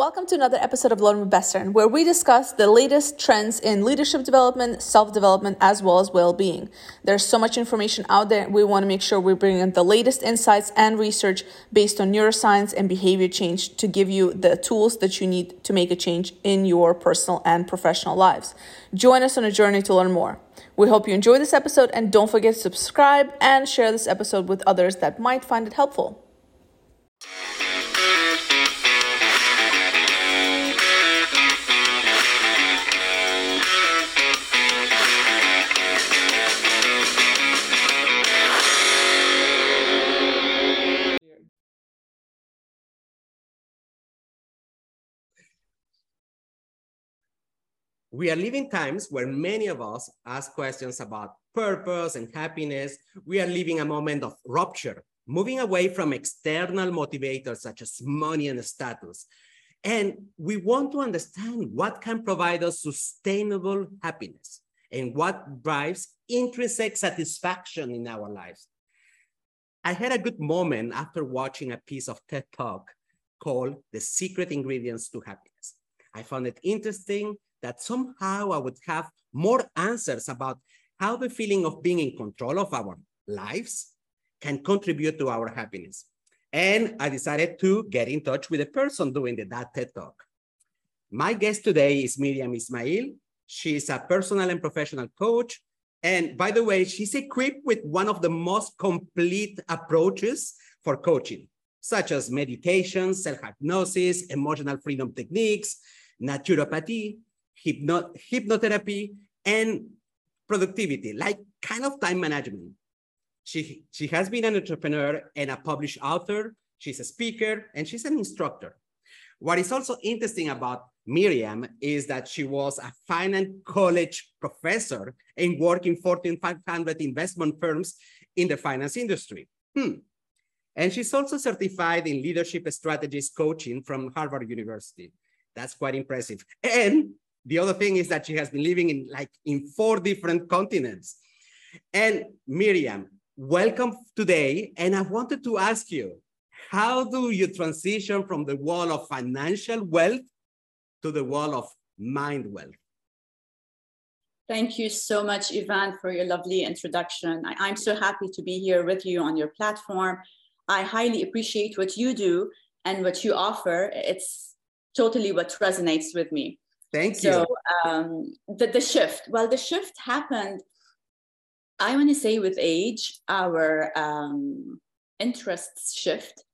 Welcome to another episode of Learn with Bestern, where we discuss the latest trends in leadership development, self development, as well as well being. There's so much information out there. We want to make sure we bring in the latest insights and research based on neuroscience and behavior change to give you the tools that you need to make a change in your personal and professional lives. Join us on a journey to learn more. We hope you enjoy this episode and don't forget to subscribe and share this episode with others that might find it helpful. We are living times where many of us ask questions about purpose and happiness. We are living a moment of rupture, moving away from external motivators such as money and status. And we want to understand what can provide us sustainable happiness and what drives intrinsic satisfaction in our lives. I had a good moment after watching a piece of TED Talk called The Secret Ingredients to Happiness. I found it interesting that somehow I would have more answers about how the feeling of being in control of our lives can contribute to our happiness. And I decided to get in touch with the person doing the, that TED Talk. My guest today is Miriam Ismail. She's a personal and professional coach. And by the way, she's equipped with one of the most complete approaches for coaching, such as meditation, self-hypnosis, emotional freedom techniques, naturopathy, hypno hypnotherapy, and productivity, like kind of time management. She, she has been an entrepreneur and a published author. She's a speaker and she's an instructor. What is also interesting about Miriam is that she was a finance college professor and worked in Fortune 500 investment firms in the finance industry. Hmm. And she's also certified in leadership strategies coaching from Harvard University. That's quite impressive. And the other thing is that she has been living in like in four different continents. And Miriam, welcome today. And I wanted to ask you, how do you transition from the wall of financial wealth to the wall of mind wealth? Thank you so much, Ivan, for your lovely introduction. I, am so happy to be here with you on your platform. I highly appreciate what you do and what you offer. It's totally what resonates with me. Thank you. So um, the, the shift, well, the shift happened, I want to say with age, our um, interests shift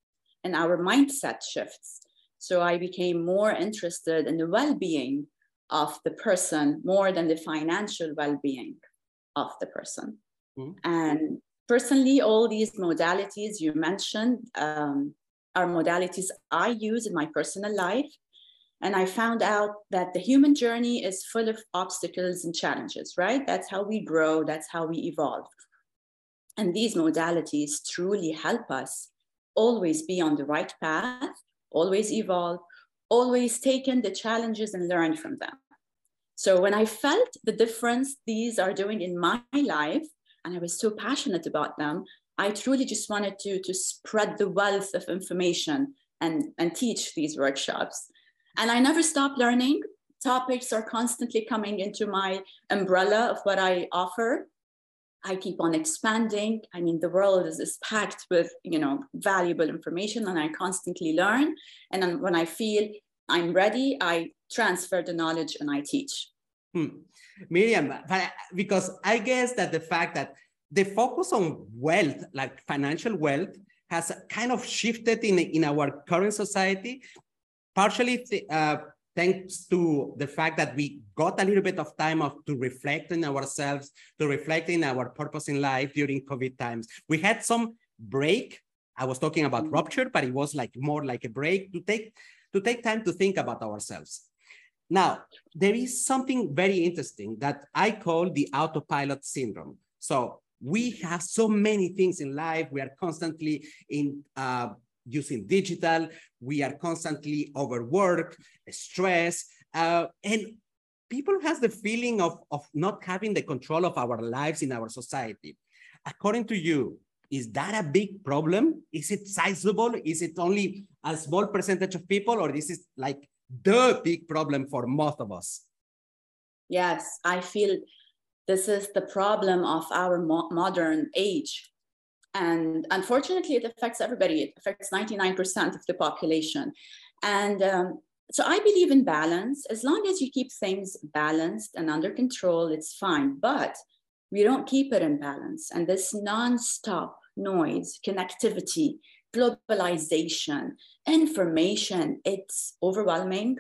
and our mindset shifts. So I became more interested in the well-being of the person more than the financial well-being of the person. Mm-hmm. And personally, all these modalities you mentioned um, are modalities I use in my personal life and I found out that the human journey is full of obstacles and challenges, right? That's how we grow, that's how we evolve. And these modalities truly help us always be on the right path, always evolve, always take in the challenges and learn from them. So when I felt the difference these are doing in my life, and I was so passionate about them, I truly just wanted to, to spread the wealth of information and, and teach these workshops. And I never stop learning. Topics are constantly coming into my umbrella of what I offer. I keep on expanding. I mean, the world is, is packed with, you know, valuable information and I constantly learn. And then when I feel I'm ready, I transfer the knowledge and I teach. Hmm. Miriam, because I guess that the fact that the focus on wealth, like financial wealth, has kind of shifted in, in our current society partially uh, thanks to the fact that we got a little bit of time of, to reflect in ourselves, to reflect in our purpose in life during COVID times. We had some break. I was talking about mm-hmm. rupture, but it was like more like a break to take to take time to think about ourselves. Now, there is something very interesting that I call the autopilot syndrome. So we have so many things in life. We are constantly in uh, using digital. We are constantly overworked, stressed, uh, and people has the feeling of, of not having the control of our lives in our society. According to you, is that a big problem? Is it sizable? Is it only a small percentage of people, or this is like the big problem for most of us. Yes, I feel this is the problem of our mo modern age. And unfortunately, it affects everybody. It affects 99% of the population. And um, so I believe in balance. As long as you keep things balanced and under control, it's fine. But we don't keep it in balance. And this nonstop noise, connectivity, globalization, information, it's overwhelming,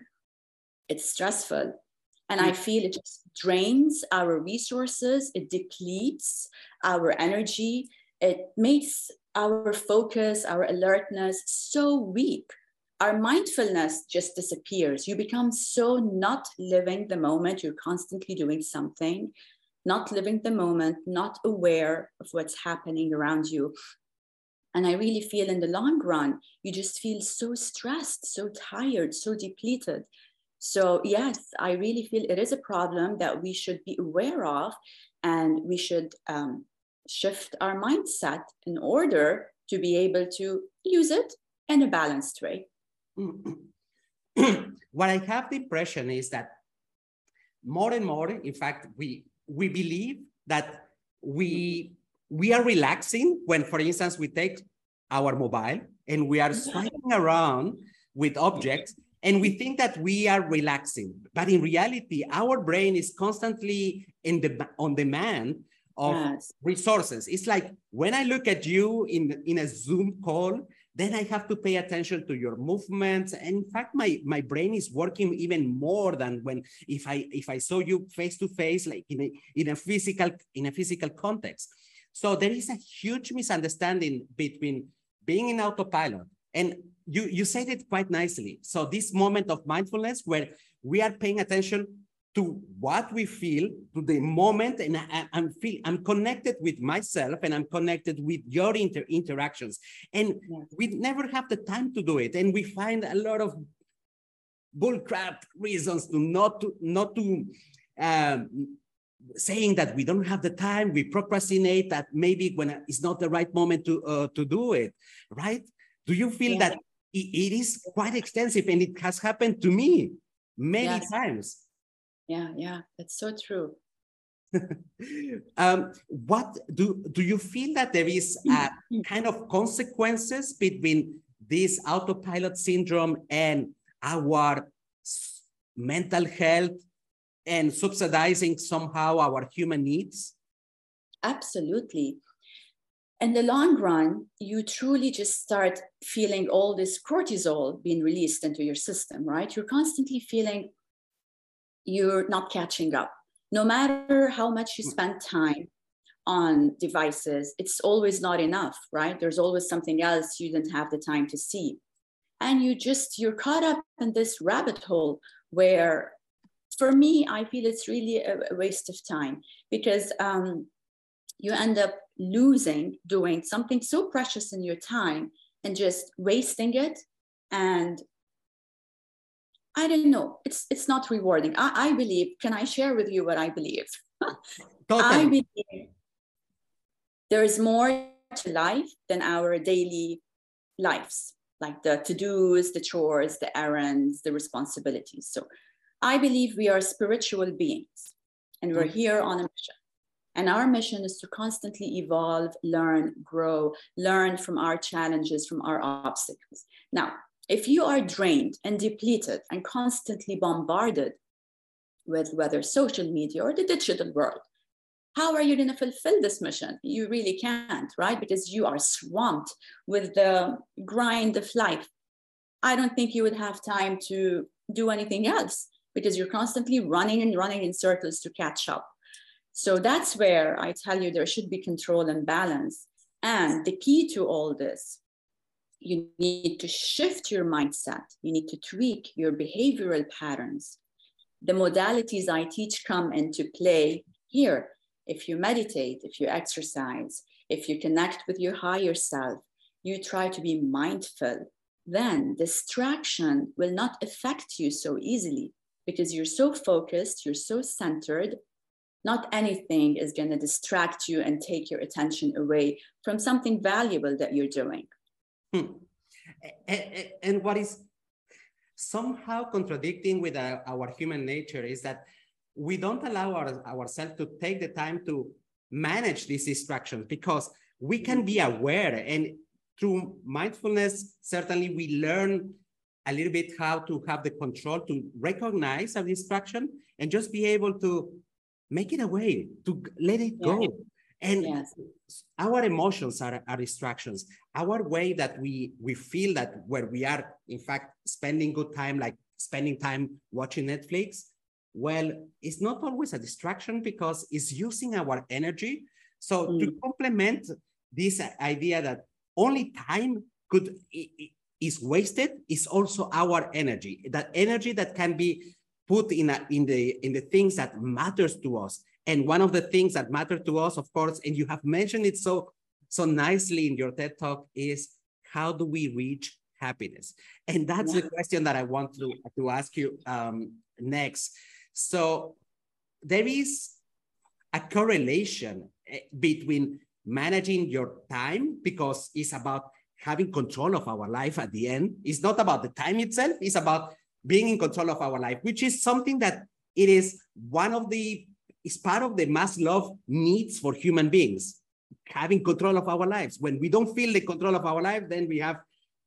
it's stressful. And I feel it just drains our resources, it depletes our energy, it makes our focus, our alertness so weak. Our mindfulness just disappears. You become so not living the moment. You're constantly doing something, not living the moment, not aware of what's happening around you. And I really feel in the long run, you just feel so stressed, so tired, so depleted. So, yes, I really feel it is a problem that we should be aware of and we should um, shift our mindset in order to be able to use it in a balanced way. what I have the impression is that more and more, in fact, we we believe that we we are relaxing when, for instance, we take our mobile and we are swiping around with objects and we think that we are relaxing but in reality our brain is constantly in the on demand of yes. resources it's like when i look at you in in a zoom call then i have to pay attention to your movements and in fact my my brain is working even more than when if i if i saw you face to face like in a in a physical in a physical context so there is a huge misunderstanding between being in autopilot and you, you said it quite nicely. So this moment of mindfulness where we are paying attention to what we feel, to the moment, and I, am feel I'm connected with myself and I'm connected with your inter interactions. And we never have the time to do it. And we find a lot of bullcrap reasons to not to not to um, saying that we don't have the time, we procrastinate that maybe when it's not the right moment to uh, to do it, right? Do you feel yeah. that it is quite extensive and it has happened to me many yes. times. Yeah, yeah, that's so true. um, what do do you feel that there is a kind of consequences between this autopilot syndrome and our mental health and subsidizing somehow our human needs? Absolutely in the long run, you truly just start feeling all this cortisol being released into your system, right? You're constantly feeling you're not catching up. No matter how much you spend time on devices, it's always not enough, right? There's always something else you didn't have the time to see. And you just, you're caught up in this rabbit hole where, for me, I feel it's really a, a waste of time because um, you end up losing doing something so precious in your time and just wasting it and i don't know. It's it's not rewarding. I, I believe can i share with you what i believe? I believe there is more to life than our daily lives like the to-dos the chores the errands the responsibilities. So i believe we are spiritual beings and we're mm. here on a mission. And our mission is to constantly evolve, learn, grow, learn from our challenges, from our obstacles. Now, if you are drained and depleted and constantly bombarded with whether social media or the digital world, how are you going to fulfill this mission? You really can't, right? Because you are swamped with the grind of life. I don't think you would have time to do anything else because you're constantly running and running in circles to catch up. So that's where I tell you there should be control and balance. And the key to all this, you need to shift your mindset. You need to tweak your behavioral patterns. The modalities I teach come into play here. If you meditate, if you exercise, if you connect with your higher self, you try to be mindful, then distraction will not affect you so easily because you're so focused, you're so centered, not anything is going to distract you and take your attention away from something valuable that you're doing. Hmm. And, and what is somehow contradicting with our, our human nature is that we don't allow our, ourselves to take the time to manage these distractions because we can be aware and through mindfulness certainly we learn a little bit how to have the control to recognize a distraction and just be able to make it away to let it go. And yes. our emotions are, are distractions our way that we we feel that where we are in fact spending good time like spending time watching netflix well, it's not always a distraction because it's using our energy. So mm. to complement this idea that only time could is wasted is also our energy. That energy that can be put in a, in the in the things that matters to us. And one of the things that matter to us, of course, and you have mentioned it so so nicely in your TED talk, is how do we reach happiness? And that's yeah. the question that I want to to ask you um, next. So there is a correlation eh, between managing your time because it's about having control of our life at the end. It's not about the time itself, it's about being in control of our life, which is something that it is one of the, is part of the Maslow needs for human beings, having control of our lives. When we don't feel the control of our life, then we have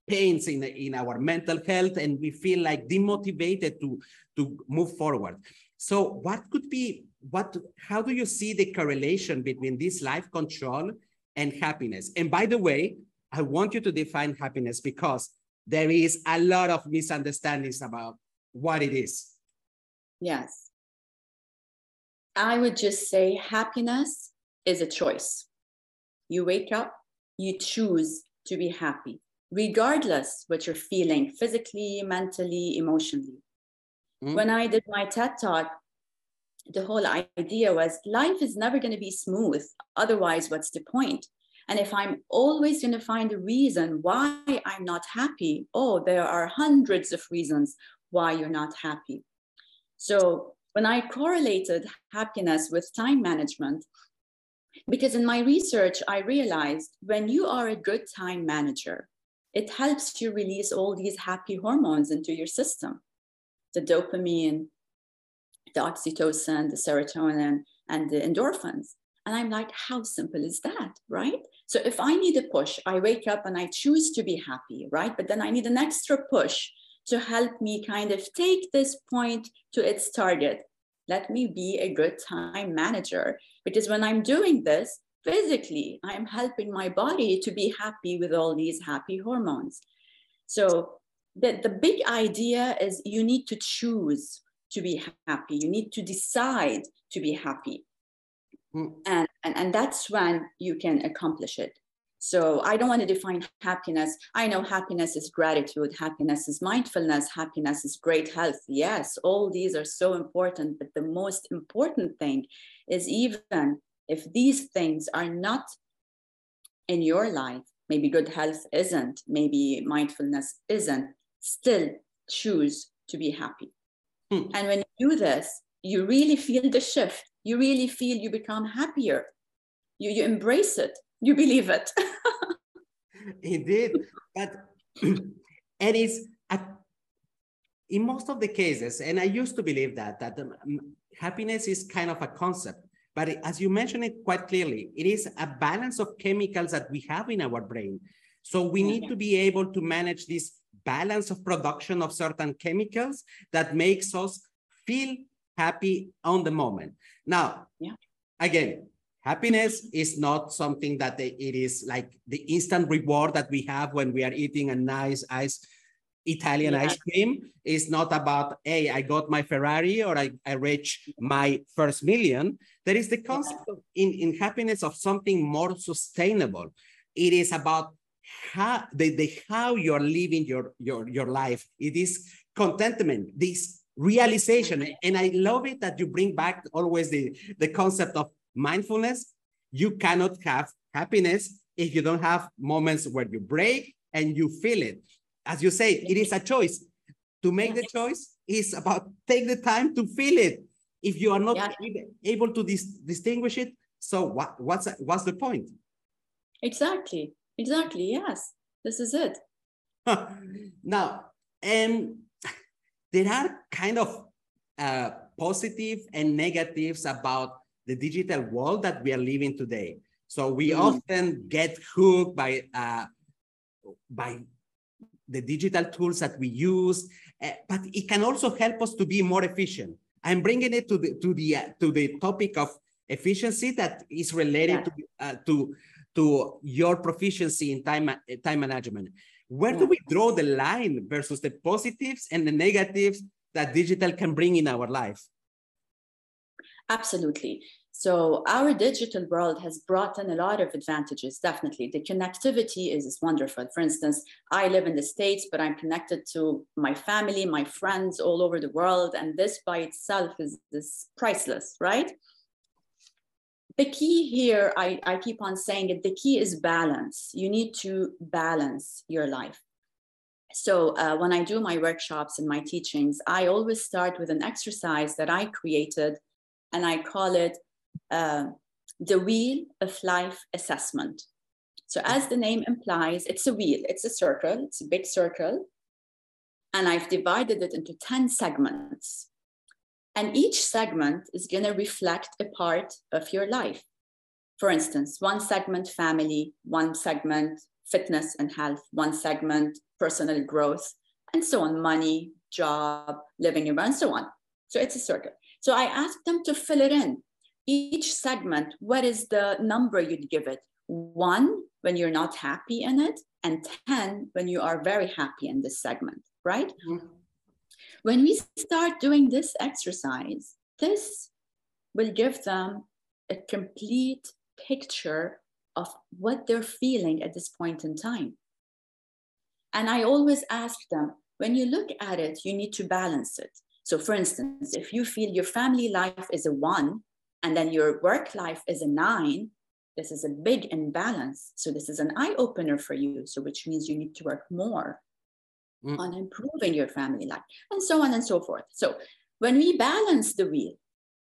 pains in, in our mental health and we feel like demotivated to, to move forward. So what could be, what, how do you see the correlation between this life control and happiness? And by the way, I want you to define happiness because there is a lot of misunderstandings about what it is. Yes. I would just say happiness is a choice. You wake up, you choose to be happy regardless what you're feeling physically, mentally, emotionally. Mm-hmm. When I did my TED talk, the whole idea was life is never going to be smooth. Otherwise, what's the point? And if I'm always going to find a reason why I'm not happy, oh, there are hundreds of reasons why you're not happy. So when I correlated happiness with time management, because in my research, I realized when you are a good time manager, it helps you release all these happy hormones into your system the dopamine, the oxytocin, the serotonin, and the endorphins. And I'm like, how simple is that? Right? So if I need a push, I wake up and I choose to be happy, right? But then I need an extra push to help me kind of take this point to its target. Let me be a good time manager. Because when I'm doing this, physically, I'm helping my body to be happy with all these happy hormones. So the, the big idea is you need to choose to be happy. You need to decide to be happy. Mm. And, and, and that's when you can accomplish it. So I don't want to define happiness. I know happiness is gratitude, happiness is mindfulness, happiness is great health. Yes, all these are so important. But the most important thing is even if these things are not in your life, maybe good health isn't, maybe mindfulness isn't, still choose to be happy. Hmm. And when you do this, you really feel the shift. You really feel you become happier. You, you embrace it. You believe it. Indeed. But and it's a, in most of the cases, and I used to believe that, that um, happiness is kind of a concept. But as you mentioned it quite clearly, it is a balance of chemicals that we have in our brain. So we need to be able to manage this balance of production of certain chemicals that makes us feel happy on the moment. Now, yeah. again, happiness is not something that it is like the instant reward that we have when we are eating a nice ice Italian yeah. ice cream. It's not about, hey, I got my Ferrari or I, I reached my first million. There is the concept yeah. of in, in happiness of something more sustainable. It is about how the, the how you're living your, your, your life. It is contentment, this realization. And I love it that you bring back always the, the concept of mindfulness. You cannot have happiness if you don't have moments where you break and you feel it. As you say, it is a choice. To make the choice is about take the time to feel it. If you are not yeah. able to dis distinguish it, so what, what's, what's the point? Exactly. Exactly. Yes, this is it. now, and there are kind of uh, positive and negatives about the digital world that we are living today. So we mm. often get hooked by uh, by the digital tools that we use, uh, but it can also help us to be more efficient. I'm bringing it to the to the uh, to the topic of efficiency that is related yeah. to uh, to to your proficiency in time time management. Where yeah. do we draw the line versus the positives and the negatives that digital can bring in our life? Absolutely. So our digital world has brought in a lot of advantages, definitely. The connectivity is, is wonderful. For instance, I live in the States, but I'm connected to my family, my friends all over the world. And this by itself is, is priceless, right? The key here, I, I keep on saying it, the key is balance. You need to balance your life. So uh, when I do my workshops and my teachings, I always start with an exercise that I created and I call it uh, the wheel of life assessment. So as the name implies, it's a wheel, it's a circle, it's a big circle. And I've divided it into 10 segments. And each segment is gonna reflect a part of your life. For instance, one segment family, one segment fitness and health, one segment personal growth, and so on, money, job, living and so on. So it's a circle. So I asked them to fill it in each segment, what is the number you'd give it? One, when you're not happy in it, and 10, when you are very happy in this segment, right? Mm-hmm. When we start doing this exercise, this will give them a complete picture of what they're feeling at this point in time. And I always ask them, when you look at it, you need to balance it. So, for instance, if you feel your family life is a one and then your work life is a nine, this is a big imbalance. So this is an eye opener for you. So which means you need to work more mm. on improving your family life and so on and so forth. So when we balance the wheel,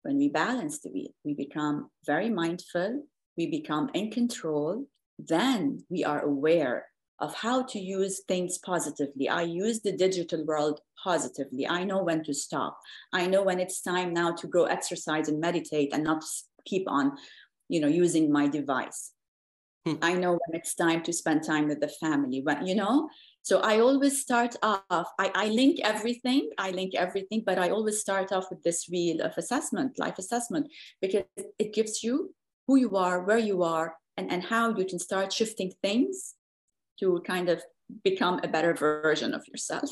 when we balance the wheel, we become very mindful, we become in control, then we are aware of how to use things positively. I use the digital world positively. I know when to stop. I know when it's time now to go exercise and meditate and not keep on, you know, using my device. Hmm. I know when it's time to spend time with the family. When you know, so I always start off. I, I link everything. I link everything, but I always start off with this wheel of assessment, life assessment, because it gives you who you are, where you are, and, and how you can start shifting things to kind of become a better version of yourself.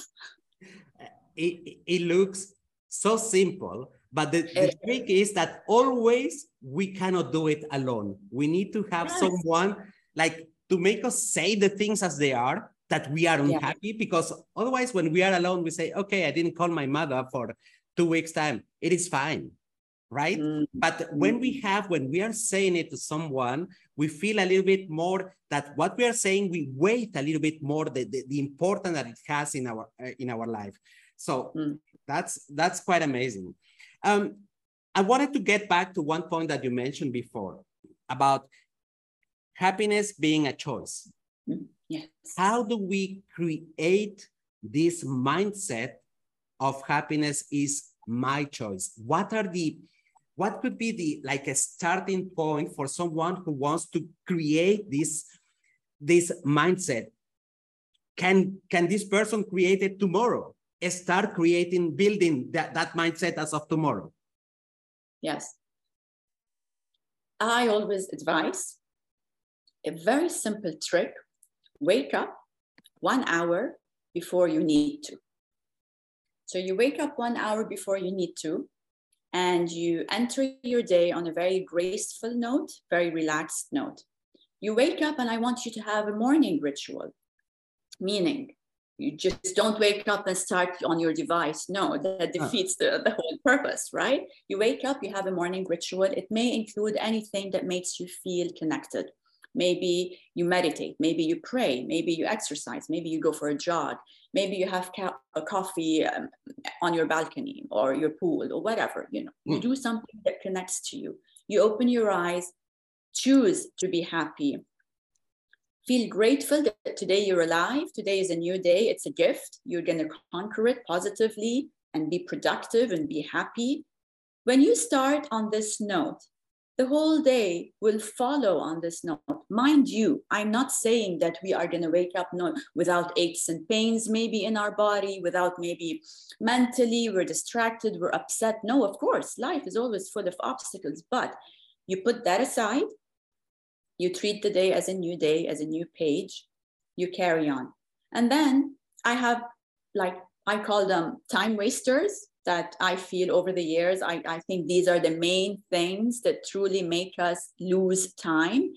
It, it looks so simple, but the, the trick is that always we cannot do it alone. We need to have yes. someone like to make us say the things as they are that we are unhappy yeah. because otherwise when we are alone we say okay i didn't call my mother for two weeks time it is fine right mm-hmm. but when we have when we are saying it to someone we feel a little bit more that what we are saying we weight a little bit more the, the, the importance that it has in our uh, in our life so mm. that's that's quite amazing. Um, i wanted to get back to one point that you mentioned before about happiness being a choice. Mm. yes. How do we create this mindset of happiness is my choice? What are the what could be the like a starting point for someone who wants to create this this mindset? Can can this person create it tomorrow start creating building that, that mindset as of tomorrow. Yes. I always advise a very simple trick. Wake up one hour before you need to. So you wake up one hour before you need to and you enter your day on a very graceful note, very relaxed note. You wake up, and I want you to have a morning ritual, meaning you just don't wake up and start on your device. No, that defeats the, the whole purpose, right? You wake up, you have a morning ritual. It may include anything that makes you feel connected. Maybe you meditate, maybe you pray, maybe you exercise, maybe you go for a jog, maybe you have ca- a coffee um, on your balcony or your pool or whatever you know mm. you hmm. do something that connects to you you open your eyes choose to be happy Feel grateful that today you're alive. Today is a new day. It's a gift. You're going to conquer it positively and be productive and be happy. When you start on this note, the whole day will follow on this note. Mind you, I'm not saying that we are going to wake up without aches and pains, maybe in our body, without maybe mentally, we're distracted, we're upset. No, of course, life is always full of obstacles, but you put that aside, you treat the day as a new day, as a new page, you carry on. And then I have, like, I call them time wasters that I feel over the years. I, I think these are the main things that truly make us lose time.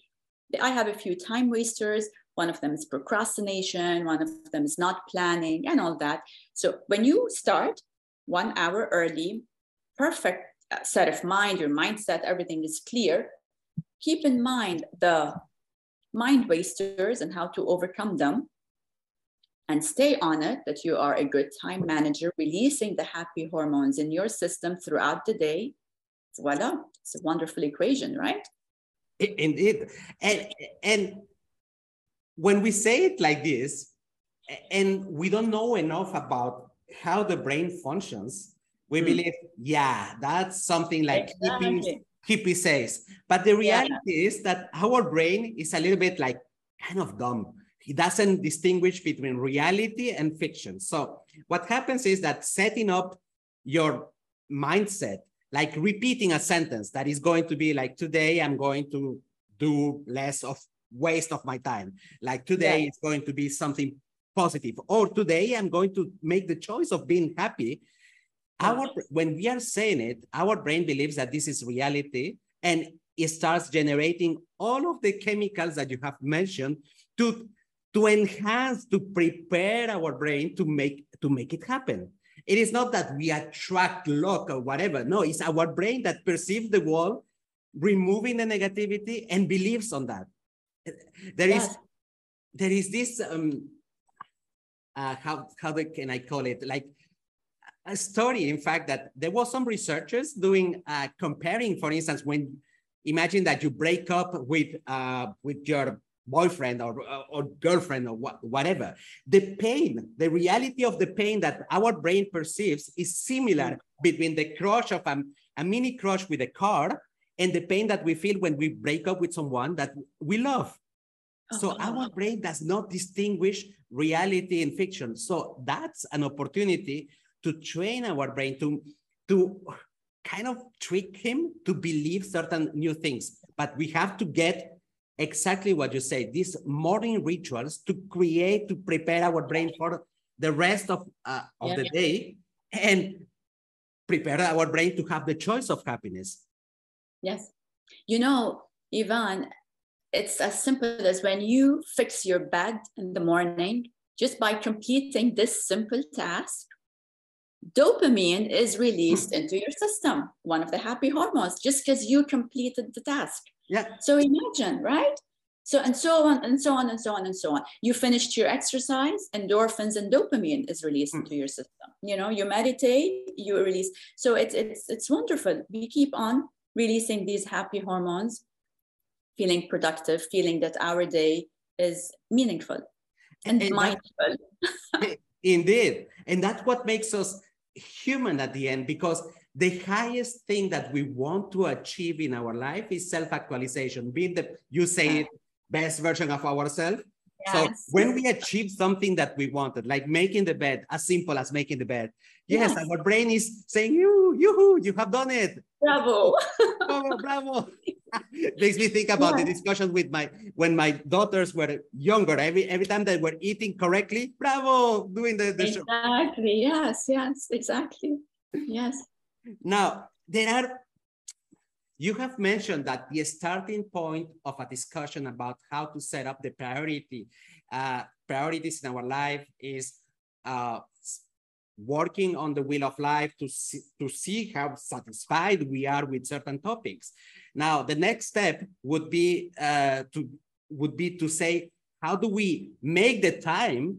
I have a few time wasters. One of them is procrastination, one of them is not planning, and all that. So when you start one hour early, perfect uh, set of mind, your mindset, everything is clear. Keep in mind the mind wasters and how to overcome them and stay on it that you are a good time manager, releasing the happy hormones in your system throughout the day. Voila, it's a wonderful equation, right? Indeed. And, and when we say it like this, and we don't know enough about how the brain functions, we mm. believe, yeah, that's something like exactly. hippie, hippie says. But the reality yeah. is that our brain is a little bit like kind of dumb he doesn't distinguish between reality and fiction. So what happens is that setting up your mindset, like repeating a sentence that is going to be like, today I'm going to do less of waste of my time. Like today yeah. it's going to be something positive. Or today I'm going to make the choice of being happy. Our when we are saying it, our brain believes that this is reality and it starts generating all of the chemicals that you have mentioned to to enhance, to prepare our brain to make to make it happen. It is not that we attract luck or whatever. No, it's our brain that perceives the world, removing the negativity and believes on that. There yes. is there is this um uh, how how can I call it like a story in fact that there was some researchers doing uh, comparing for instance when imagine that you break up with uh, with your boyfriend or, or girlfriend or what, whatever. The pain, the reality of the pain that our brain perceives is similar between the crush of a, a mini crush with a car and the pain that we feel when we break up with someone that we love. So uh-huh. our brain does not distinguish reality and fiction. So that's an opportunity to train our brain to, to kind of trick him to believe certain new things. But we have to get exactly what you say, these morning rituals to create, to prepare our brain for the rest of, uh, of yeah, the yeah. day and prepare our brain to have the choice of happiness. Yes. You know, Ivan, it's as simple as when you fix your bed in the morning, just by completing this simple task, dopamine is released into your system, one of the happy hormones, just because you completed the task. Yeah. So imagine, right? So and so on and so on and so on and so on. You finished your exercise, endorphins and dopamine is released mm. into your system. You know, you meditate, you release. So it's it's it's wonderful. We keep on releasing these happy hormones, feeling productive, feeling that our day is meaningful and, and mindful. That, indeed. And that's what makes us human at the end because the highest thing that we want to achieve in our life is self-actualization, being the, you say it, best version of ourselves. Yes. So when we achieve something that we wanted, like making the bed, as simple as making the bed, yes, yes. our brain is saying, you, you, you have done it. Bravo. bravo, bravo. Makes me think about yeah. the discussion with my, when my daughters were younger, every, every time they were eating correctly, bravo, doing the, the exactly. show. Exactly, yes, yes, exactly. Yes. Now, there are, you have mentioned that the starting point of a discussion about how to set up the priority, uh, priorities in our life is uh, working on the wheel of life to see, to see how satisfied we are with certain topics. Now, the next step would be uh, to would be to say, how do we make the time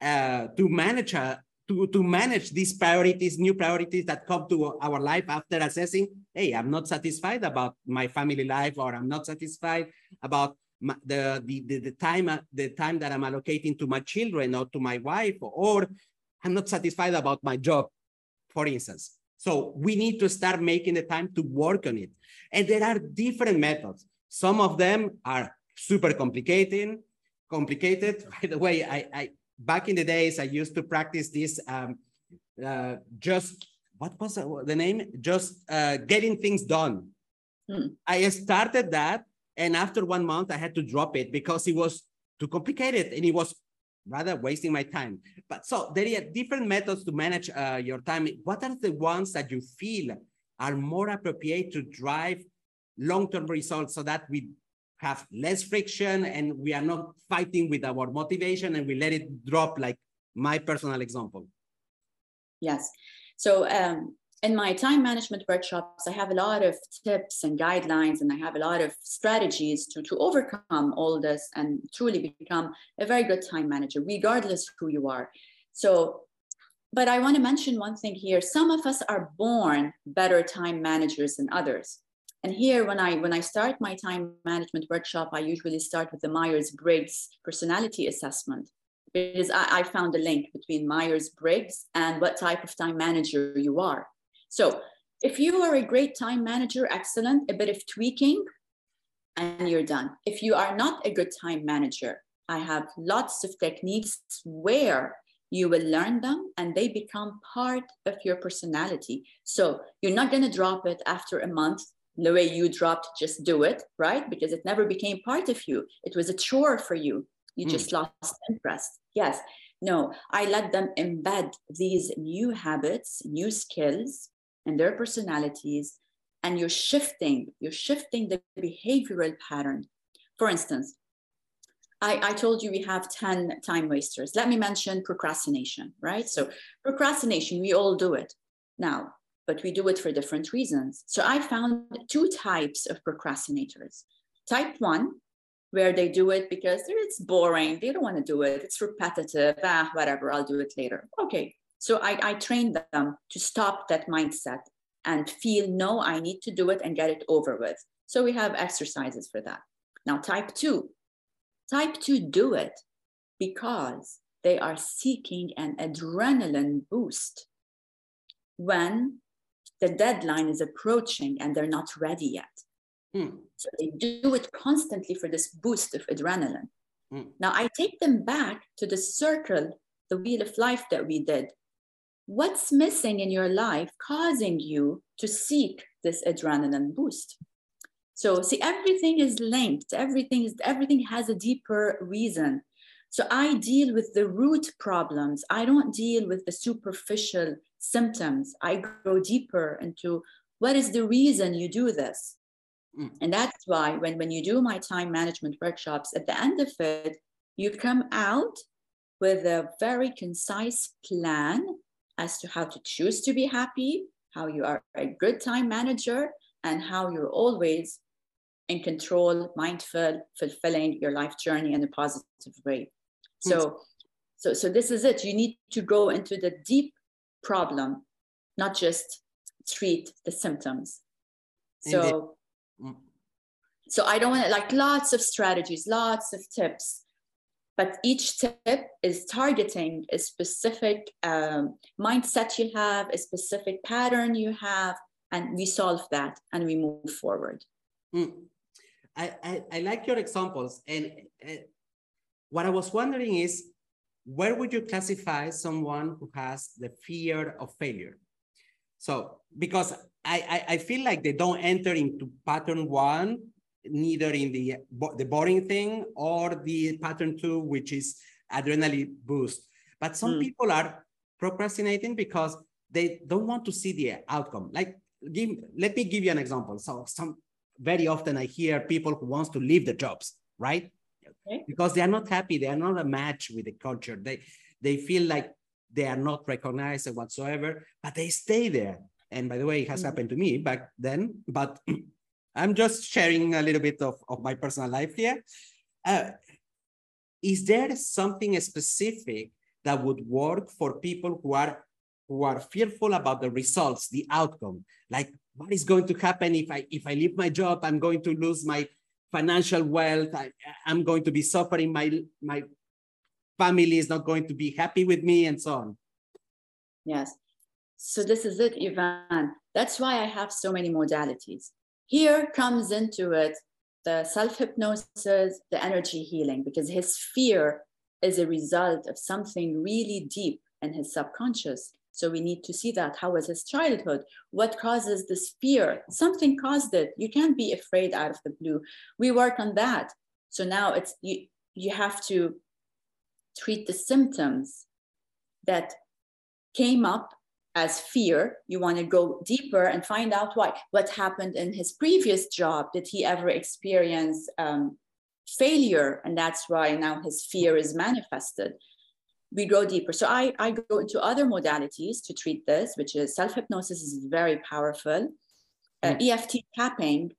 uh, to manage a, to, to manage these priorities, new priorities that come to our life after assessing, hey, I'm not satisfied about my family life, or I'm not satisfied about the, the, the, time, uh, the time that I'm allocating to my children or to my wife, or I'm not satisfied about my job, for instance. So we need to start making the time to work on it. And there are different methods. Some of them are super complicated. Complicated. By the way, I, I back in the days I used to practice this. Um, uh, just what was the name? Just uh, getting things done. Hmm. I started that, and after one month, I had to drop it because it was too complicated and it was rather wasting my time. But so there are different methods to manage uh, your time. What are the ones that you feel are more appropriate to drive long-term results so that we have less friction and we are not fighting with our motivation and we let it drop like my personal example? Yes. So um, in my time management workshops, I have a lot of tips and guidelines, and I have a lot of strategies to, to overcome all this and truly become a very good time manager, regardless who you are. So, but I want to mention one thing here. Some of us are born better time managers than others. And here, when I when I start my time management workshop, I usually start with the Myers-Briggs personality assessment because I, I found a link between Myers-Briggs and what type of time manager you are. So if you are a great time manager, excellent, a bit of tweaking, and you're done. If you are not a good time manager, I have lots of techniques where you will learn them and they become part of your personality. So you're not going to drop it after a month the way you dropped just do it, right? Because it never became part of you. It was a chore for you. You mm. just lost interest. Yes. No, I let them embed these new habits, new skills, and their personalities and you're shifting you're shifting the behavioral pattern. For instance I, I told you we have 10 time wasters. Let me mention procrastination right? So procrastination we all do it. Now but we do it for different reasons. So i found two types of procrastinators. Type one where they do it because it's boring. They don't want to do it. It's repetitive. Ah whatever. I'll do it later. Okay so I, I trained them to stop that mindset and feel, no, I need to do it and get it over with. So we have exercises for that. Now, type two. Type two do it because they are seeking an adrenaline boost when the deadline is approaching and they're not ready yet. Mm. So they do it constantly for this boost of adrenaline. Mm. Now I take them back to the circle, the wheel of life that we did what's missing in your life causing you to seek this adrenaline boost? So see everything is linked. Everything is everything has a deeper reason. So i deal with the root problems. I don't deal with the superficial symptoms. I go deeper into what is the reason you do this. Mm. and that's why when, when you do my time management workshops at the end of it you come out with a very concise plan as to how to choose to be happy, how you are a good time manager, and how you're always in control, mindful, fulfilling your life journey in a positive way. So, so, so this is it. You need to go into the deep problem, not just treat the symptoms. So, mm. so I don't want like lots of strategies, lots of tips but each tip is targeting a specific um, mindset you have, a specific pattern you have, and we solve that and we move forward. Mm. I, I, I, like your examples. And uh, what I was wondering is, where would you classify someone who has the fear of failure? So, because I, I, I feel like they don't enter into pattern one neither in the, the boring thing or the pattern two, which is adrenaline boost. But some mm. people are procrastinating because they don't want to see the outcome. Like, give, let me give you an example. So some very often I hear people who wants to leave the jobs, right? Okay. Because they are not happy. They are not a match with the culture. They, they feel like they are not recognized whatsoever, but they stay there. And by the way, it has mm. happened to me back then, but I'm just sharing a little bit of, of my personal life here. Uh, is there something specific that would work for people who are who are fearful about the results, the outcome? Like what is going to happen if I if I leave my job? I'm going to lose my financial wealth. I, I'm going to be suffering. My my family is not going to be happy with me, and so on. Yes. So this is it, Ivan. That's why I have so many modalities. Here comes into it the self hypnosis, the energy healing, because his fear is a result of something really deep in his subconscious. So we need to see that. How was his childhood? What causes this fear? Something caused it. You can't be afraid out of the blue. We work on that. So now it's you you have to treat the symptoms that came up as fear. You want to go deeper and find out why. What happened in his previous job? Did he ever experience um, failure? And that's why now his fear is manifested. We go deeper. So I, I go into other modalities to treat this, which is self hypnosis is very powerful. Uh, mm. EFT tapping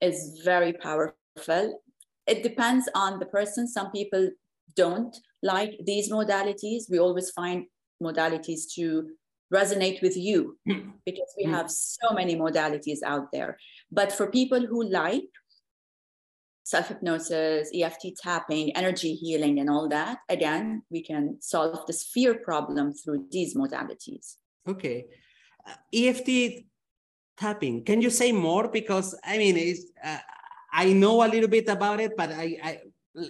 is very powerful. It depends on the person. Some people don't like these modalities. We always find modalities to resonate with you hmm. because we hmm. have so many modalities out there. But for people who like self hypnosis, EFT tapping, energy healing, and all that, again, we can solve this fear problem through these modalities. Okay. Uh, EFT tapping, can you say more? Because I mean, it's, uh, I know a little bit about it, but I, I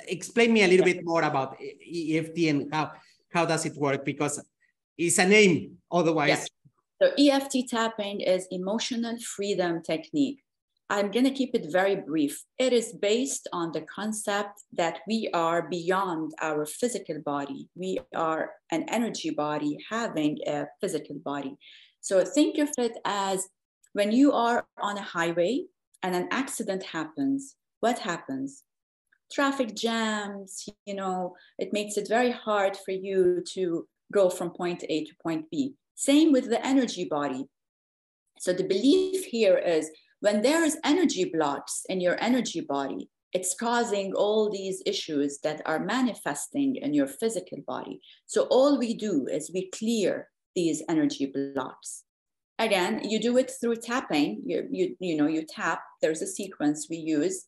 explain me a little bit more about EFT and how how does it work? Because it's a name otherwise. Yes. So EFT tapping is emotional freedom technique. I'm going to keep it very brief. It is based on the concept that we are beyond our physical body. We are an energy body having a physical body. So think of it as when you are on a highway and an accident happens, what happens? Traffic jams, you know, it makes it very hard for you to go from point A to point B. Same with the energy body. So the belief here is when there is energy blocks in your energy body, it's causing all these issues that are manifesting in your physical body. So all we do is we clear these energy blocks. Again, you do it through tapping. You, you, you know, you tap, there's a sequence we use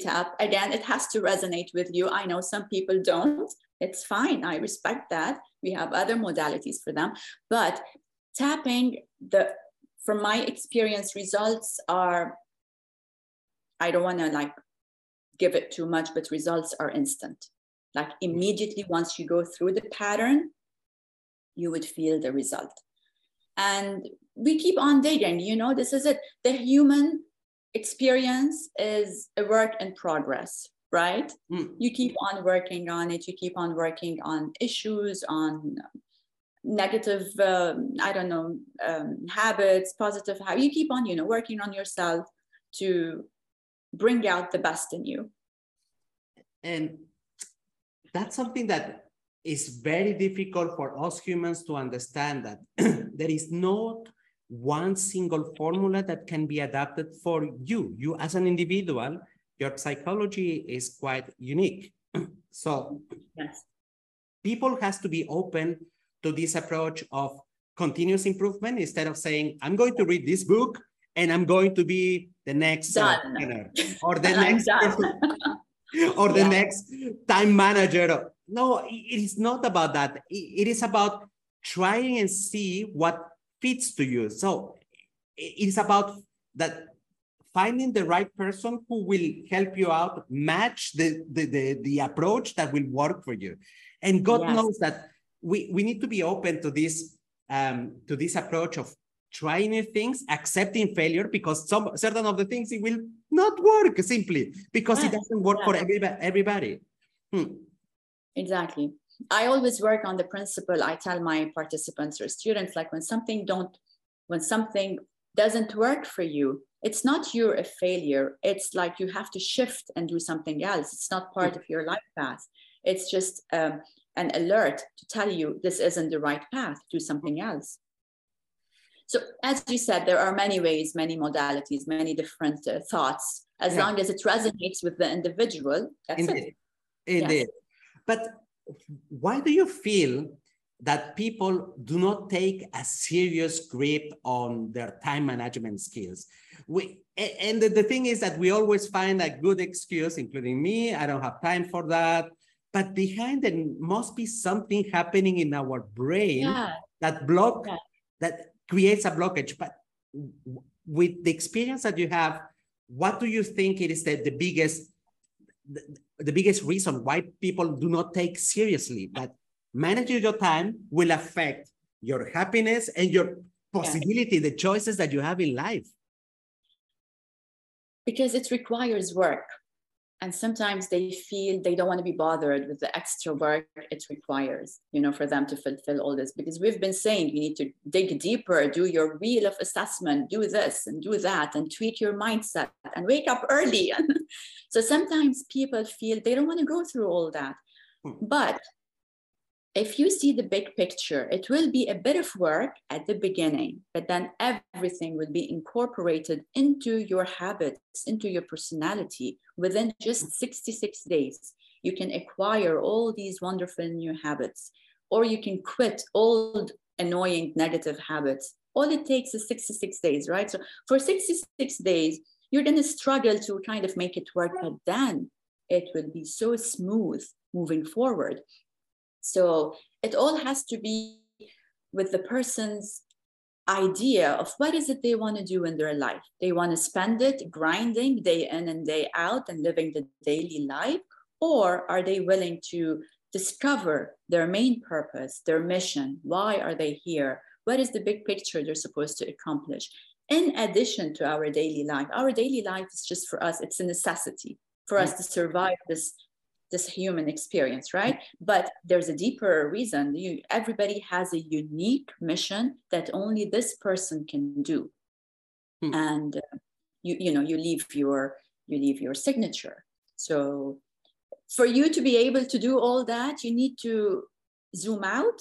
tap. Again, it has to resonate with you. I know some people don't. It's fine. I respect that. We have other modalities for them. But tapping, the from my experience, results are, I don't want to like give it too much, but results are instant. Like immediately once you go through the pattern, you would feel the result. And we keep on digging, you know, this is it. The human experience is a work in progress right mm. you keep on working on it you keep on working on issues on negative um, i don't know um, habits positive habits you keep on you know working on yourself to bring out the best in you and that's something that is very difficult for us humans to understand that there is not one single formula that can be adapted for you. You as an individual, your psychology is quite unique. so yes. people has to be open to this approach of continuous improvement instead of saying, I'm going to read this book and I'm going to be the next uh, or the next or the yeah. next time manager. No, it is not about that. It is about trying and see what fits to you. So it's about that finding the right person who will help you out, match the, the, the, the approach that will work for you. And God yes. knows that we, we need to be open to this um, to this approach of trying new things, accepting failure because some certain of the things it will not work simply because yes. it doesn't work for everybody. everybody. Hmm. Exactly. I always work on the principle. I tell my participants or students, like when something don't, when something doesn't work for you, it's not you're a failure. It's like you have to shift and do something else. It's not part of your life path. It's just um, an alert to tell you this isn't the right path. Do something else. So, as you said, there are many ways, many modalities, many different uh, thoughts. As yeah. long as it resonates with the individual, that's Indeed. it. Indeed. Yes. But why do you feel that people do not take a serious grip on their time management skills. We, and the, the thing is that we always find a good excuse, including me, I don't have time for that. But behind it must be something happening in our brain yeah. that block, yeah. that creates a blockage. But with the experience that you have, what do you think it is that the biggest the, biggest reason why people do not take seriously that managing your time will affect your happiness and your possibility, yeah. the choices that you have in life? Because it requires work and sometimes they feel they don't want to be bothered with the extra work it requires you know for them to fulfill all this. Because we've been saying you need to dig deeper do your wheel of assessment do this and do that and tweak your mindset and wake up early. So sometimes people feel they don't want to go through all that. Hmm. but if you see the big picture, it will be a bit of work at the beginning, but then everything will be incorporated into your habits, into your personality within just 66 days. You can acquire all these wonderful new habits, or you can quit old, annoying, negative habits. All it takes is 66 days, right? So for 66 days, you're going to struggle to kind of make it work, but then it will be so smooth moving forward so it all has to be with the person's idea of what is it they want to do in their life. They want to spend it grinding day in and day out and living the daily life, or are they willing to discover their main purpose, their mission? Why are they here? What is the big picture they're supposed to accomplish? In addition to our daily life, our daily life is just for us, it's a necessity for us to survive this this human experience, right? But there's a deeper reason. You, everybody has a unique mission that only this person can do, hmm. and uh, you you know you leave your you leave your signature. So for you to be able to do all that, you need to zoom out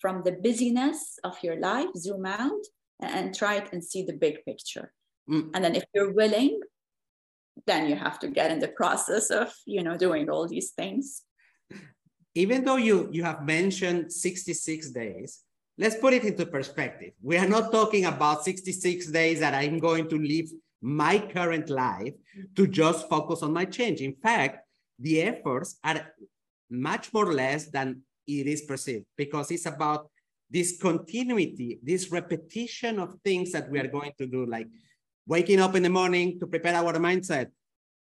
from the busyness of your life, zoom out and try it and see the big picture. Mm. And then if you're willing, then you have to get in the process of you know doing all these things. Even though you you have mentioned 66 days let's put it into perspective. We are not talking about 66 days that i'm going to live my current life to just focus on my change. In fact the efforts are much more less than it is perceived because it's about this continuity this repetition of things that we are going to do like waking up in the morning to prepare our mindset.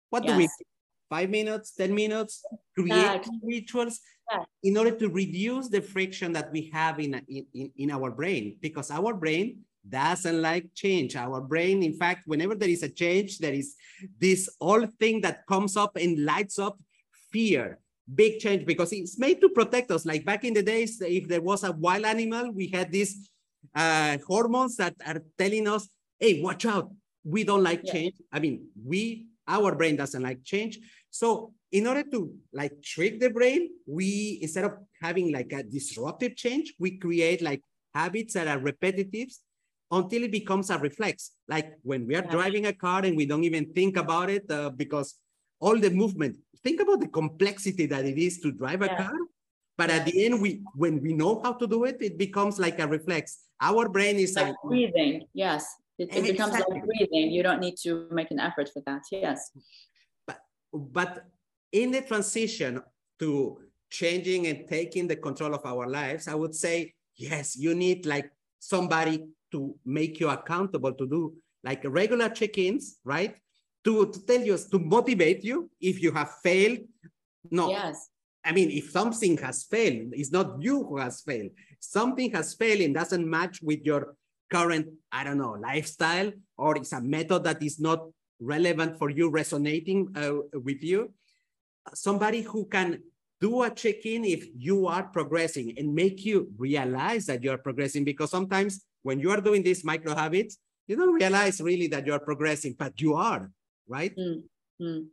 What yes. do we do? Five minutes, 10 minutes, create rituals in order to reduce the friction that we have in, in, in our brain because our brain doesn't like change. Our brain, in fact, whenever there is a change, there is this old thing that comes up and lights up fear, big change, because it's made to protect us. Like back in the days, if there was a wild animal, we had these uh, hormones that are telling us, hey, watch out, we don't like yeah. change. I mean, we, our brain doesn't like change. So in order to like trick the brain, we, instead of having like a disruptive change, we create like habits that are repetitive until it becomes a reflex. Like when we are yeah. driving a car and we don't even think about it uh, because all the movement, think about the complexity that it is to drive a yeah. car. But at the end, we when we know how to do it, it becomes like a reflex. Our brain is like a, breathing. Yes. It, it becomes exactly. like breathing. You don't need to make an effort for that. Yes. But, but in the transition to changing and taking the control of our lives, I would say, yes, you need like somebody to make you accountable to do like regular check-ins, right? To, to tell you, to motivate you if you have failed. No. Yes. I mean, if something has failed, it's not you who has failed. Something has failed and doesn't match with your current, I don't know, lifestyle, or it's a method that is not relevant for you, resonating uh, with you. Somebody who can do a check-in if you are progressing and make you realize that you're progressing because sometimes when you are doing these micro habits, you don't realize really that you're progressing, but you are, right? Mm -hmm.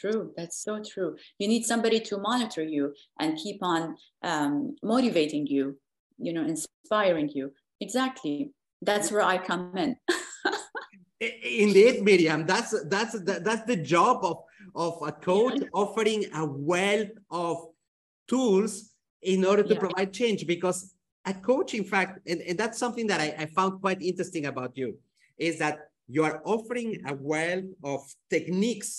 True, that's so true. You need somebody to monitor you and keep on um, motivating you, you know, inspiring you. Exactly. That's where I come in. Indeed, Miriam. That's that's that's the job of of a coach yeah. offering a wealth of tools in order to Yeah. provide change because a coach, in fact, and, and that's something that I, I found quite interesting about you, is that you are offering a wealth of techniques.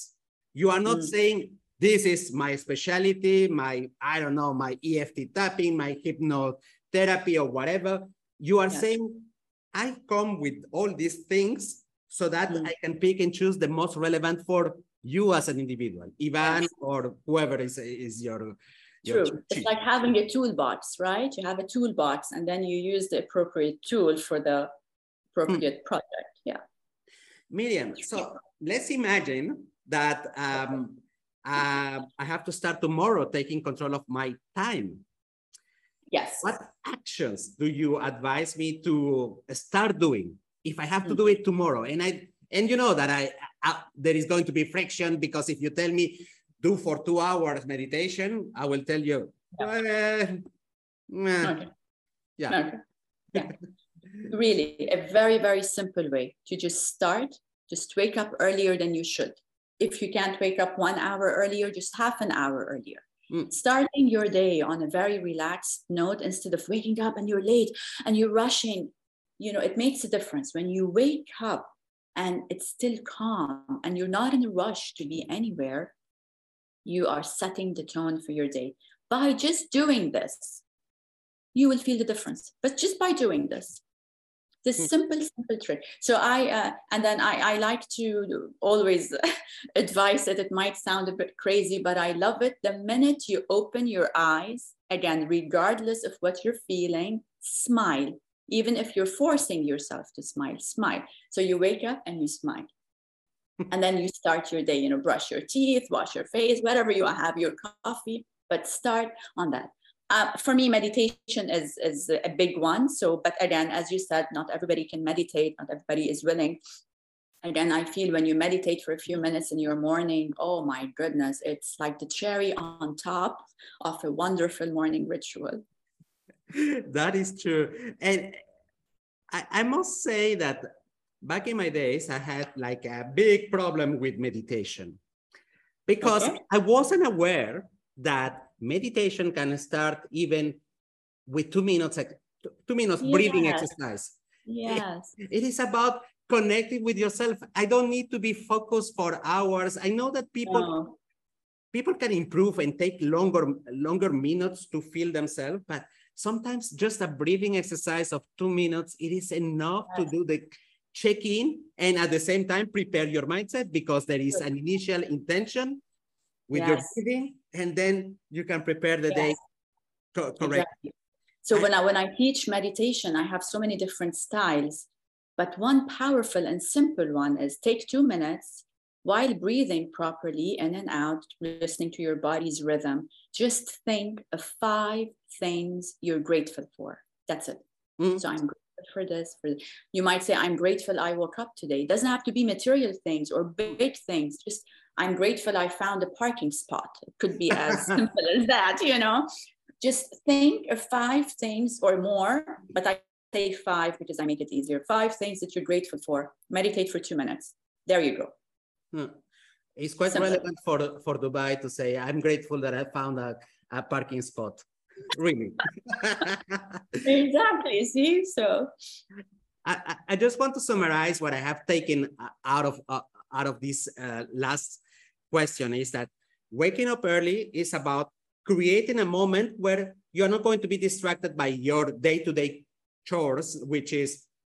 You are not Mm. saying, this is my specialty, my, I don't know, my EFT tapping, my hypnotherapy or whatever. You are Yes. saying, I come with all these things so that Mm. I can pick and choose the most relevant for you as an individual, Ivan Yes. or whoever is, is your, your True. It's like having a toolbox, right? You have a toolbox and then you use the appropriate tool for the appropriate project. Yeah. Miriam, so let's imagine that um, uh, I have to start tomorrow taking control of my time. Yes. What actions do you advise me to start doing if I have to do it tomorrow? And I and you know that I, I there is going to be friction because if you tell me do for two hours meditation, I will tell you, "Eh, meh." Okay. yeah. Okay. Yeah. really, a very, very simple way to just start. Just wake up earlier than you should. If you can't wake up one hour earlier, just half an hour earlier. Mm. Starting your day on a very relaxed note instead of waking up and you're late and you're rushing, you know, it makes a difference. When you wake up and it's still calm and you're not in a rush to be anywhere, you are setting the tone for your day. By just doing this, you will feel the difference. But just by doing this, this Hmm. simple, simple trick. So I, uh, and then I, I like to always advise that it might sound a bit crazy, but I love it. The minute you open your eyes, again, regardless of what you're feeling, smile. Even if you're forcing yourself to smile, smile. So you wake up and you smile. and then you start your day, you know, brush your teeth, wash your face, whatever you have, your coffee, but start on that. Uh, for me, meditation is, is a big one. So, but again, as you said, not everybody can meditate, not everybody is willing. Again, I feel when you meditate for a few minutes in your morning, oh my goodness, it's like the cherry on top of a wonderful morning ritual. that is true. And I, I must say that back in my days, I had like a big problem with meditation because Okay. I wasn't aware that meditation can start even with two minutes, like, two minutes breathing exercise. Yes. It is about connecting with yourself. I don't need to be focused for hours. I know that people No. people can improve and take longer longer minutes to feel themselves but sometimes just a breathing exercise of two minutes it is enough to do the check-in and at the same time prepare your mindset because there is an initial intention with your breathing and then you can prepare the day Yes. co- correct Exactly. So I- when I when I teach meditation, I have so many different styles, but one powerful and simple one is take two minutes while breathing properly in and out, listening to your body's rhythm. Just think of five things you're grateful for. That's it. Mm. So I'm grateful for this. For you might say, I'm grateful I woke up today. It doesn't have to be material things or big things. Just I'm grateful I found a parking spot. It could be as simple as that, you know. Just think of five things or more, but I say five because I make it easier. Five things that you're grateful for. Meditate for two minutes. There you go. Hmm. it's quite Simple. relevant for for dubai to say i'm grateful that i found a, a parking spot really Exactly. See? So I, I- just want to summarize what I have taken uh, out of uh, out of this uh, last question is that waking up early is about creating a moment where you're not going to be distracted by your day-to-day chores, which is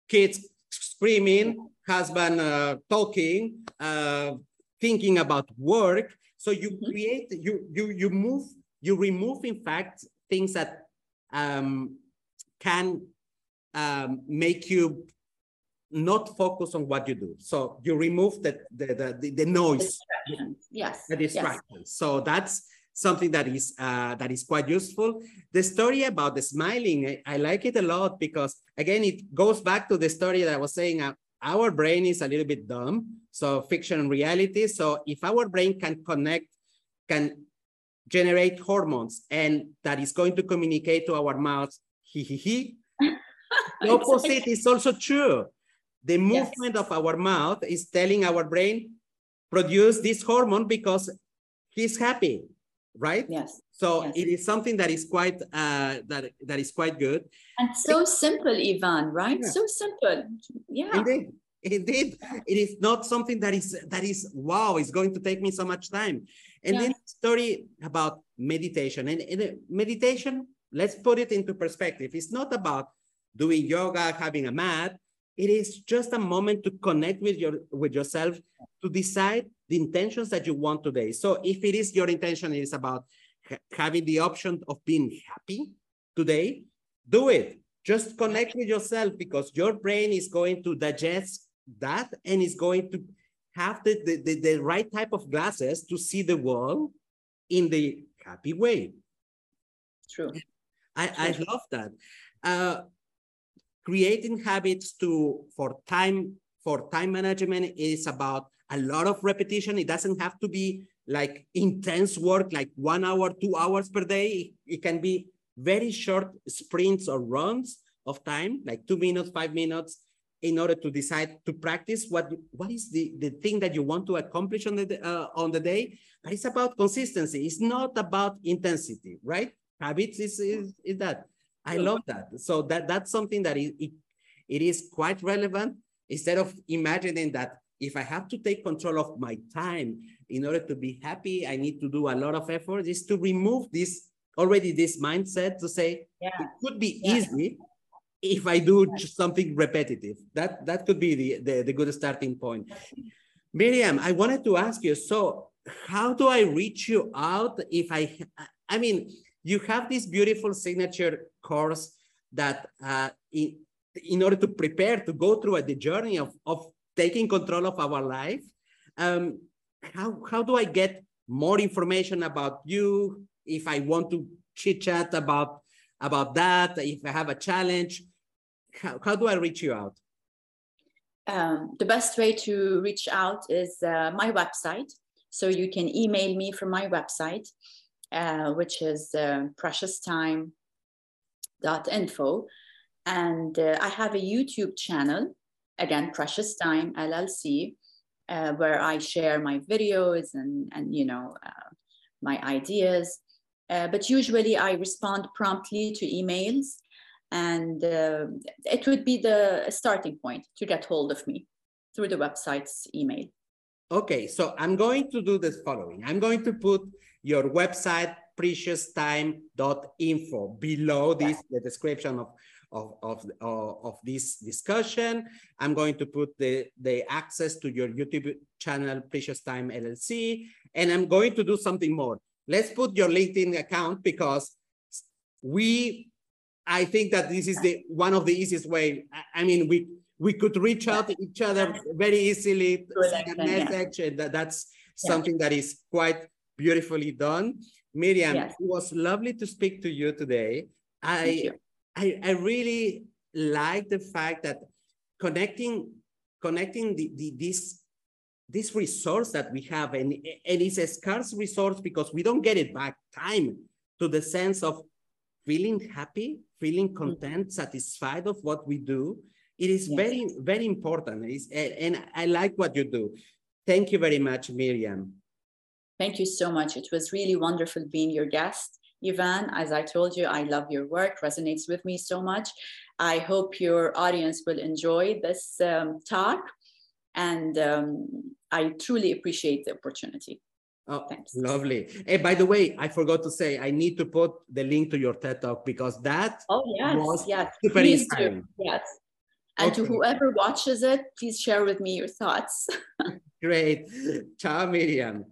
kids screaming, husband uh, talking, uh, thinking about work. So you Mhm. create, you you you move, you remove, in fact, things that um, can um, make you not focus on what you do. So you remove the the, the, the noise, distractions. Yes. the yes. So that's something that is uh, that is quite useful. The story about the smiling, I, I like it a lot because again, it goes back to the story that I was saying. Uh, our brain is a little bit dumb. So fiction and reality. So if our brain can connect, can generate hormones, and that is going to communicate to our mouths, he he he, the opposite is also true. The movement of our mouth is telling our brain, produce this hormone because he's happy. right? Yes. So Yes. it is something that is quite uh, that that is quite good. And so simple, Ivan, right? Yeah. So simple. Yeah. Indeed, indeed, it is not something that is that is wow. It's going to take me so much time. And Yeah. then story about meditation and, and uh, meditation. Let's put it into perspective. It's not about doing yoga, having a mat. It is just a moment to connect with your with yourself to decide the intentions that you want today. So if it is your intention is about ha- having the option of being happy today, do it. Just connect with yourself because your brain is going to digest that and is going to have the, the, the, the right type of glasses to see the world in the happy way. True. I, I love that. Uh, creating habits to for time for time management is about a lot of repetition. It doesn't have to be like intense work, like one hour, two hours per day. It, can be very short sprints or runs of time, like two minutes, five minutes, in order to decide to practice what what is the the thing that you want to accomplish on the uh, on the day. But it's about consistency. It's not about intensity, right? Habits is is, is that. I love that. So that that's something that it, it, it is quite relevant. Instead of imagining that if I have to take control of my time in order to be happy, I need to do a lot of effort, is to remove this already this mindset to say Yeah. it could be Yeah. easy if I do just something repetitive. That that could be the, the, the good starting point. Miriam, I wanted to ask you, so how do I reach you out if I, I mean, you have this beautiful signature course that uh, in, in order to prepare to go through the journey of, of taking control of our life, um, how, how do I get more information about you if I want to chit chat about, about that, if I have a challenge, how, how do I reach you out? Um, the best way to reach out is uh, my website. So you can email me from my website, uh, which is uh, precioustime.info. And uh, I have a YouTube channel, again, Precious Time LLC, uh, where I share my videos and, and you know, uh, my ideas. Uh, but usually I respond promptly to emails and uh, it would be the starting point to get hold of me through the website's email. Okay, so I'm going to do this following. I'm going to put your website, precioustime.info, below this, the description of, of, of, of, of this discussion. I'm going to put the, the access to your YouTube channel, Precious Time LLC, and I'm going to do something more. Let's put your LinkedIn account because we I think that this is the one of the easiest way. I, I mean, we we could reach out to each other very easily, send a message, and that, that's something that is quite beautifully done. Miriam, Yes. it was lovely to speak to you today. I you. I, I really like the fact that connecting connecting the, the this this resource that we have and, and it's a scarce resource because we don't get it back time to the sense of feeling happy feeling mm. content satisfied of what we do it is Yes. very very important It's- and i like what you do thank you very much miriam Thank you so much. It was really wonderful being your guest. Ivan, as I told you, I love your work, resonates with me so much. I hope your audience will enjoy this um, talk. And um, I truly appreciate the opportunity. Oh, Thanks. lovely. Hey, by the way, I forgot to say, I need to put the link to your TED Talk because that Oh, yes, was yes. super Please inspiring. do. Yes. And to whoever watches it, please share with me your thoughts. Great. Ciao, Miriam.